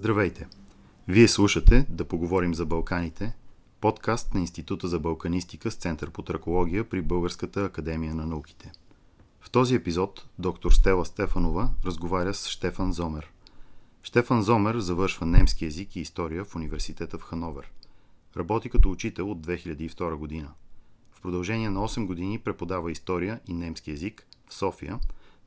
Здравейте! Вие слушате Да поговорим за Балканите, подкаст на Института за балканистика с Център по тракология при Българската академия на науките. В този епизод доктор Стела Стефанова разговаря с Штефан Зомер. Штефан Зомер завършва немски язик и история в университета в Хановер. Работи като учител от 2002 година. В продължение на 8 години преподава история и немски язик в София,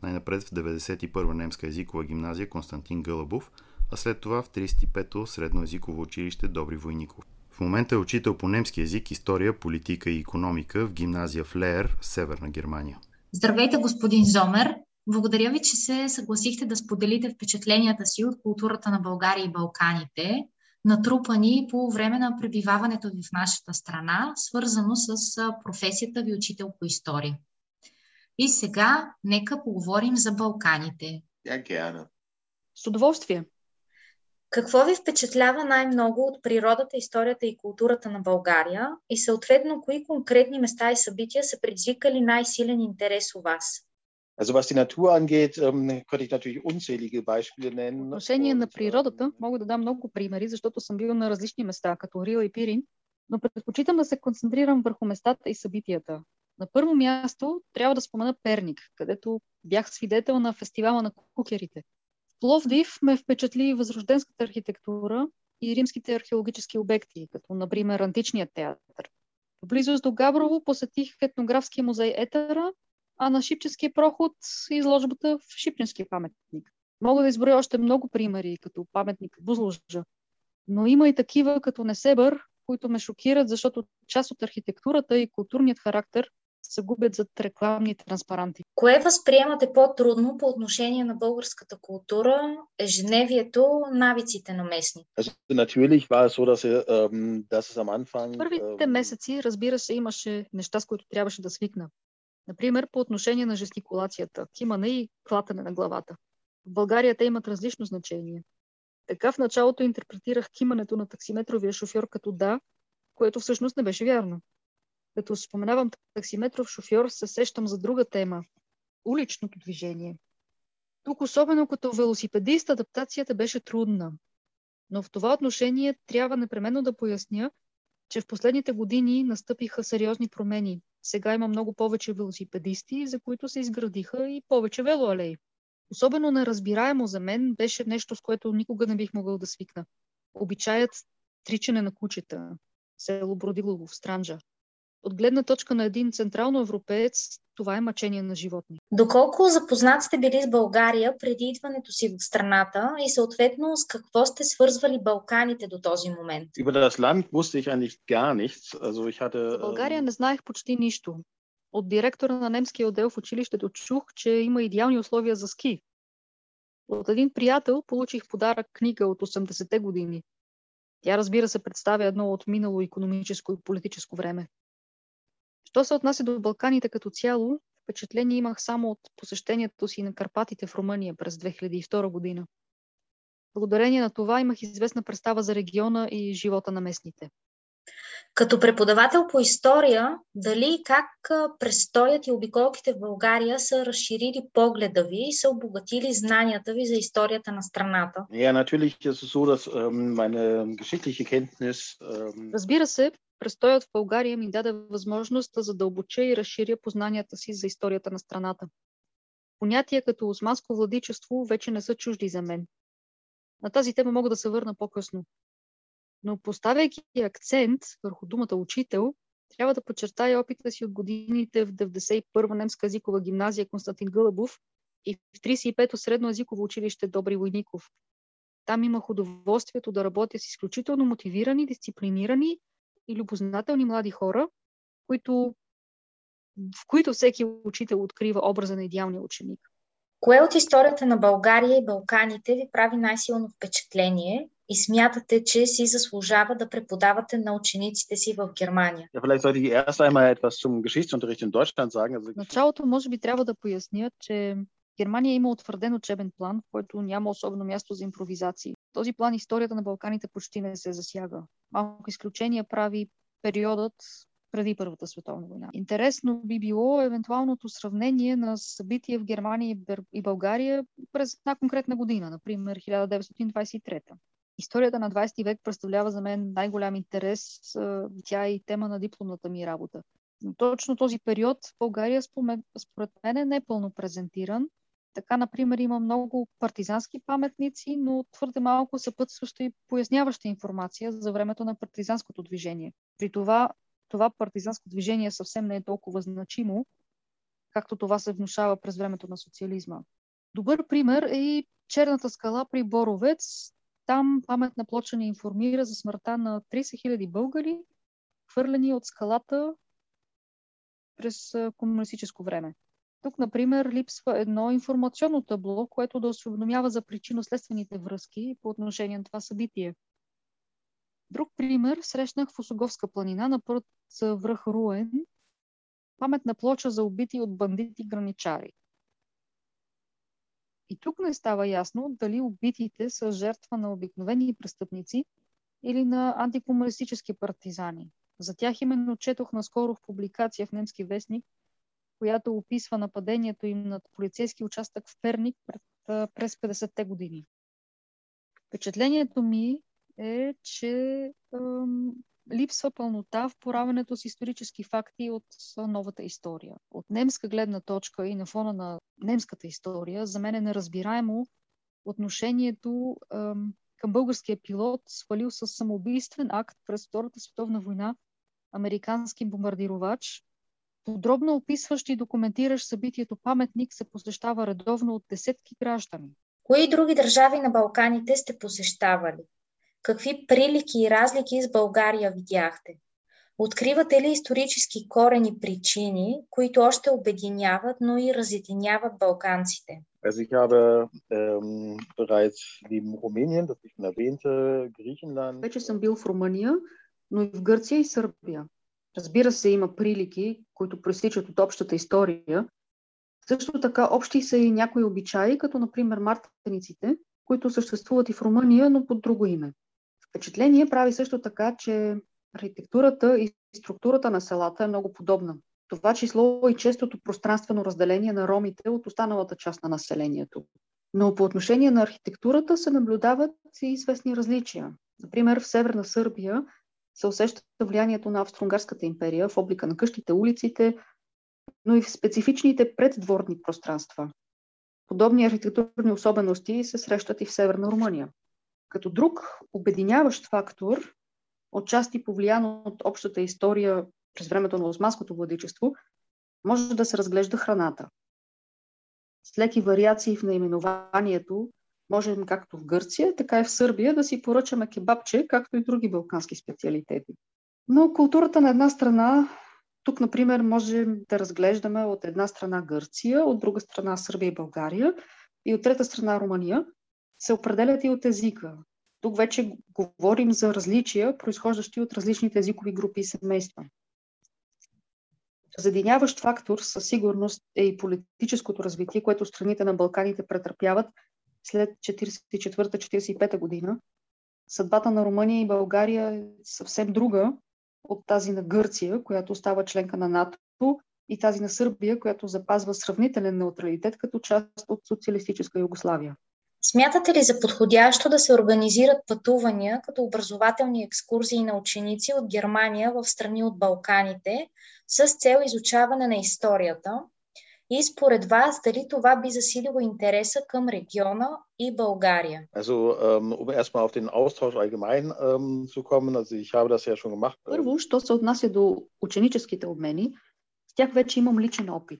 най-напред в 91-а немска езикова гимназия Константин Гълъбов – а след това в 35-то средно езиково училище Добри Войников. В момента е учител по немски язик, история, политика и економика в гимназия в Леер, Северна Германия. Здравейте, господин Зомер! Благодаря ви, че се съгласихте да споделите впечатленията си от културата на България и Балканите, натрупани по време на пребиваването ви в нашата страна, свързано с професията ви учител по история. И сега нека поговорим за Балканите. Ja, С удоволствие. Какво ви впечатлява най-много от природата, историята и културата на България и съответно кои конкретни места и събития са предизвикали най-силен интерес у вас? Also was die Natur angeht, ähm, könnte ich natürlich unzählige Beispiele nennen. По отношение на природата мога да дам много примери, защото съм бил на различни места, като Рил и Пирин, но предпочитам да се концентрирам върху местата и събитията. На първо място трябва да спомена Перник, където бях свидетел на фестивала на кукерите. Пловдив ме впечатли възрожденската архитектура и римските археологически обекти, като например античният театър. В близост до Габрово посетих етнографския музей Етера, а на Шипческия проход изложбата в Шипченския паметник. Мога да изброя още много примери, като паметник в Бузложа, но има и такива като Несебър, които ме шокират, защото част от архитектурата и културният характер се губят зад рекламни транспаранти. Кое възприемате по-трудно по отношение на българската култура, ежедневието, навиците на местни? Ähm, Първите месеци, разбира се, имаше неща, с които трябваше да свикна. Например, по отношение на жестикулацията, кимане и клатане на главата. В България те имат различно значение. Така в началото интерпретирах кимането на таксиметровия шофьор като да, което всъщност не беше вярно. Като споменавам таксиметров шофьор, се сещам за друга тема – уличното движение. Тук, особено като велосипедист, адаптацията беше трудна. Но в това отношение трябва непременно да поясня, че в последните години настъпиха сериозни промени. Сега има много повече велосипедисти, за които се изградиха и повече велоалеи. Особено неразбираемо за мен беше нещо, с което никога не бих могъл да свикна. Обичаят тричане на кучета, село Бродилово в Странджа. От гледна точка на един централно европеец, това е мъчение на животни. Доколко запознат сте били с България преди идването си в страната и съответно с какво сте свързвали Балканите до този момент? В България не знаех почти нищо. От директора на немския отдел в училището чух, че има идеални условия за ски. От един приятел получих подарък книга от 80-те години. Тя, разбира се, представя едно от минало економическо и политическо време. Що се отнася до Балканите като цяло, впечатление имах само от посещението си на Карпатите в Румъния през 2002 година. Благодарение на това имах известна представа за региона и живота на местните. Като преподавател по история, дали и как престоят и обиколките в България са разширили погледа ви и са обогатили знанията ви за историята на страната? Разбира се, Престоят в България ми даде възможност да задълбоча и разширя познанията си за историята на страната. Понятия като османско владичество вече не са чужди за мен. На тази тема мога да се върна по-късно. Но поставяйки акцент върху думата учител, трябва да подчертая опита си от годините в 91-а немска езикова гимназия Константин Гълъбов и в 35-то средно езиково училище Добри Войников. Там имах удоволствието да работя с изключително мотивирани, дисциплинирани и любознателни млади хора, които, в които всеки учител открива образа на идеалния ученик. Кое от историята на България и Балканите ви прави най-силно впечатление и смятате, че си заслужава да преподавате на учениците си в Германия? В началото може би трябва да поясня, че Германия има утвърден учебен план, в който няма особено място за импровизации. В този план историята на Балканите почти не се засяга. Малко изключение прави периодът преди Първата световна война. Интересно би било евентуалното сравнение на събития в Германия и България през една конкретна година, например 1923. Историята на 20 век представлява за мен най-голям интерес. Тя е и тема на дипломната ми работа. Но точно този период в България според мен е непълно презентиран. Така, например, има много партизански паметници, но твърде малко съпътстваща и поясняваща информация за времето на партизанското движение. При това, това партизанско движение съвсем не е толкова значимо, както това се внушава през времето на социализма. Добър пример е и Черната скала при Боровец. Там паметна плоча ни информира за смъртта на 30 000 българи, хвърлени от скалата през комунистическо време. Тук, например, липсва едно информационно табло, което да осведомява за причинно-следствените връзки по отношение на това събитие. Друг пример срещнах в Осоговска планина на път връх Руен, паметна плоча за убити от бандити граничари. И тук не става ясно дали убитите са жертва на обикновени престъпници или на антикомунистически партизани. За тях именно четох наскоро в публикация в немски вестник, която описва нападението им над полицейски участък в Перник през 50-те години. Впечатлението ми е, че липсва пълнота в поравенето с исторически факти от новата история. От немска гледна точка и на фона на немската история, за мен е неразбираемо отношението ем, към българския пилот, свалил с самоубийствен акт през Втората световна война американски бомбардировач. Подробно описващ и документиращ събитието паметник се посещава редовно от десетки граждани. Кои други държави на Балканите сте посещавали? Какви прилики и разлики с България видяхте? Откривате ли исторически корени причини, които още обединяват, но и разединяват балканците? Also ich habe ähm, bereits neben Rumänien, das ich schon erwähnte, Griechenland. Вече съм бил в Румъния, но и в Гърция и Сърбия. Разбира се, има прилики, които проистичат от общата история. Също така общи са и някои обичаи, като например мартениците, които съществуват и в Румъния, но под друго име. Впечатление прави също така, че архитектурата и структурата на селата е много подобна. Това число и честото пространствено разделение на ромите от останалата част на населението. Но по отношение на архитектурата се наблюдават и известни различия. Например, в Северна Сърбия се усеща влиянието на Австро-Унгарската империя в облика на къщите, улиците, но и в специфичните преддворни пространства. Подобни архитектурни особености се срещат и в Северна Румъния. Като друг обединяващ фактор, отчасти повлиян от общата история през времето на османското владичество, може да се разглежда храната. С леки вариации в наименованието можем както в Гърция, така и в Сърбия да си поръчаме кебабче, както и други балкански специалитети. Но културата на една страна, тук, например, можем да разглеждаме от една страна Гърция, от друга страна Сърбия и България и от трета страна Румъния, се определят и от езика. Тук вече говорим за различия, произхождащи от различните езикови групи и семейства. Разединяващ фактор със сигурност е и политическото развитие, което страните на Балканите претърпяват след 1944-1945 година. Съдбата на Румъния и България е съвсем друга от тази на Гърция, която става членка на НАТО, и тази на Сърбия, която запазва сравнителен неутралитет като част от социалистическа Югославия. Смятате ли за подходящо да се организират пътувания като образователни екскурзии на ученици от Германия в страни от Балканите с цел изучаване на историята? И според вас, дали това би засилило интереса към региона и България? Also, um, um erstmal auf den Austausch allgemein um, zu kommen, also ich habe das ja schon gemacht. Първо, що се отнася до ученическите обмени, с тях вече имам личен опит.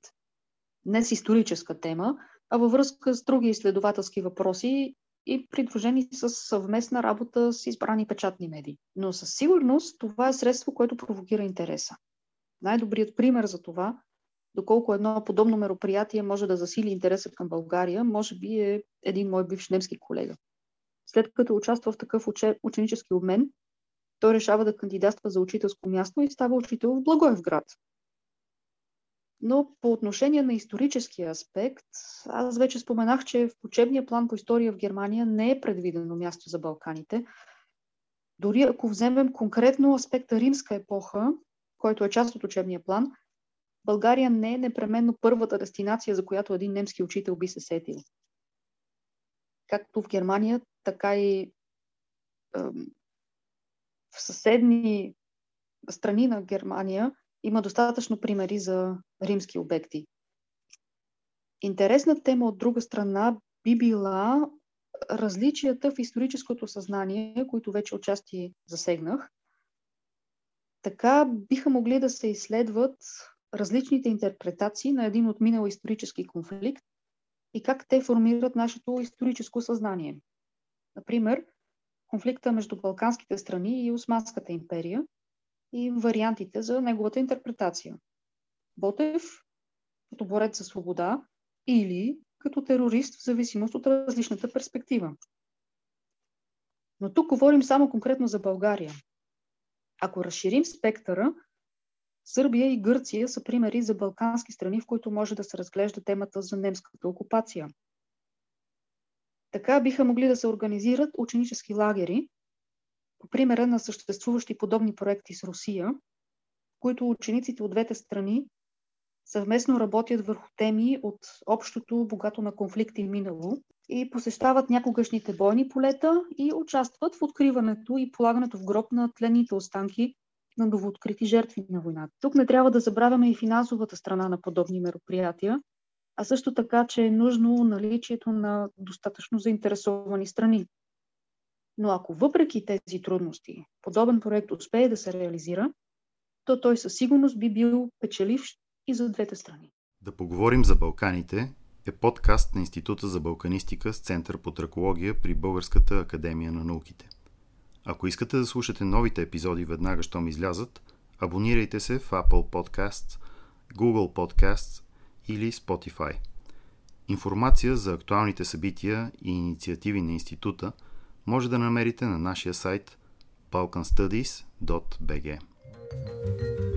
Не с историческа тема, а във връзка с други изследователски въпроси и придружени с съвместна работа с избрани печатни медии. Но със сигурност това е средство, което провокира интереса. Най-добрият пример за това, доколко едно подобно мероприятие може да засили интереса към България, може би е един мой бивш немски колега. След като участва в такъв ученически обмен, той решава да кандидатства за учителско място и става учител в Благоевград, но по отношение на историческия аспект, аз вече споменах, че в учебния план по история в Германия не е предвидено място за Балканите. Дори ако вземем конкретно аспекта римска епоха, който е част от учебния план, България не е непременно първата дестинация, за която един немски учител би се сетил. Както в Германия, така и в съседни страни на Германия има достатъчно примери за римски обекти. Интересна тема от друга страна би била различията в историческото съзнание, които вече отчасти засегнах. Така биха могли да се изследват различните интерпретации на един от минал исторически конфликт и как те формират нашето историческо съзнание. Например, конфликта между Балканските страни и Османската империя и вариантите за неговата интерпретация. Ботев като борец за свобода или като терорист в зависимост от различната перспектива. Но тук говорим само конкретно за България. Ако разширим спектъра, Сърбия и Гърция са примери за балкански страни, в които може да се разглежда темата за немската окупация. Така биха могли да се организират ученически лагери, примера на съществуващи подобни проекти с Русия, в които учениците от двете страни съвместно работят върху теми от общото богато на конфликти минало и посещават някогашните бойни полета и участват в откриването и полагането в гроб на тлените останки на новооткрити жертви на войната. Тук не трябва да забравяме и финансовата страна на подобни мероприятия, а също така, че е нужно наличието на достатъчно заинтересовани страни. Но ако въпреки тези трудности подобен проект успее да се реализира, то той със сигурност би бил печеливш и за двете страни. Да поговорим за Балканите е подкаст на Института за балканистика с Център по тракология при Българската академия на науките. Ако искате да слушате новите епизоди веднага, щом излязат, абонирайте се в Apple Podcasts, Google Podcasts или Spotify. Информация за актуалните събития и инициативи на института може да намерите на нашия сайт balkanstudies.bg. thank you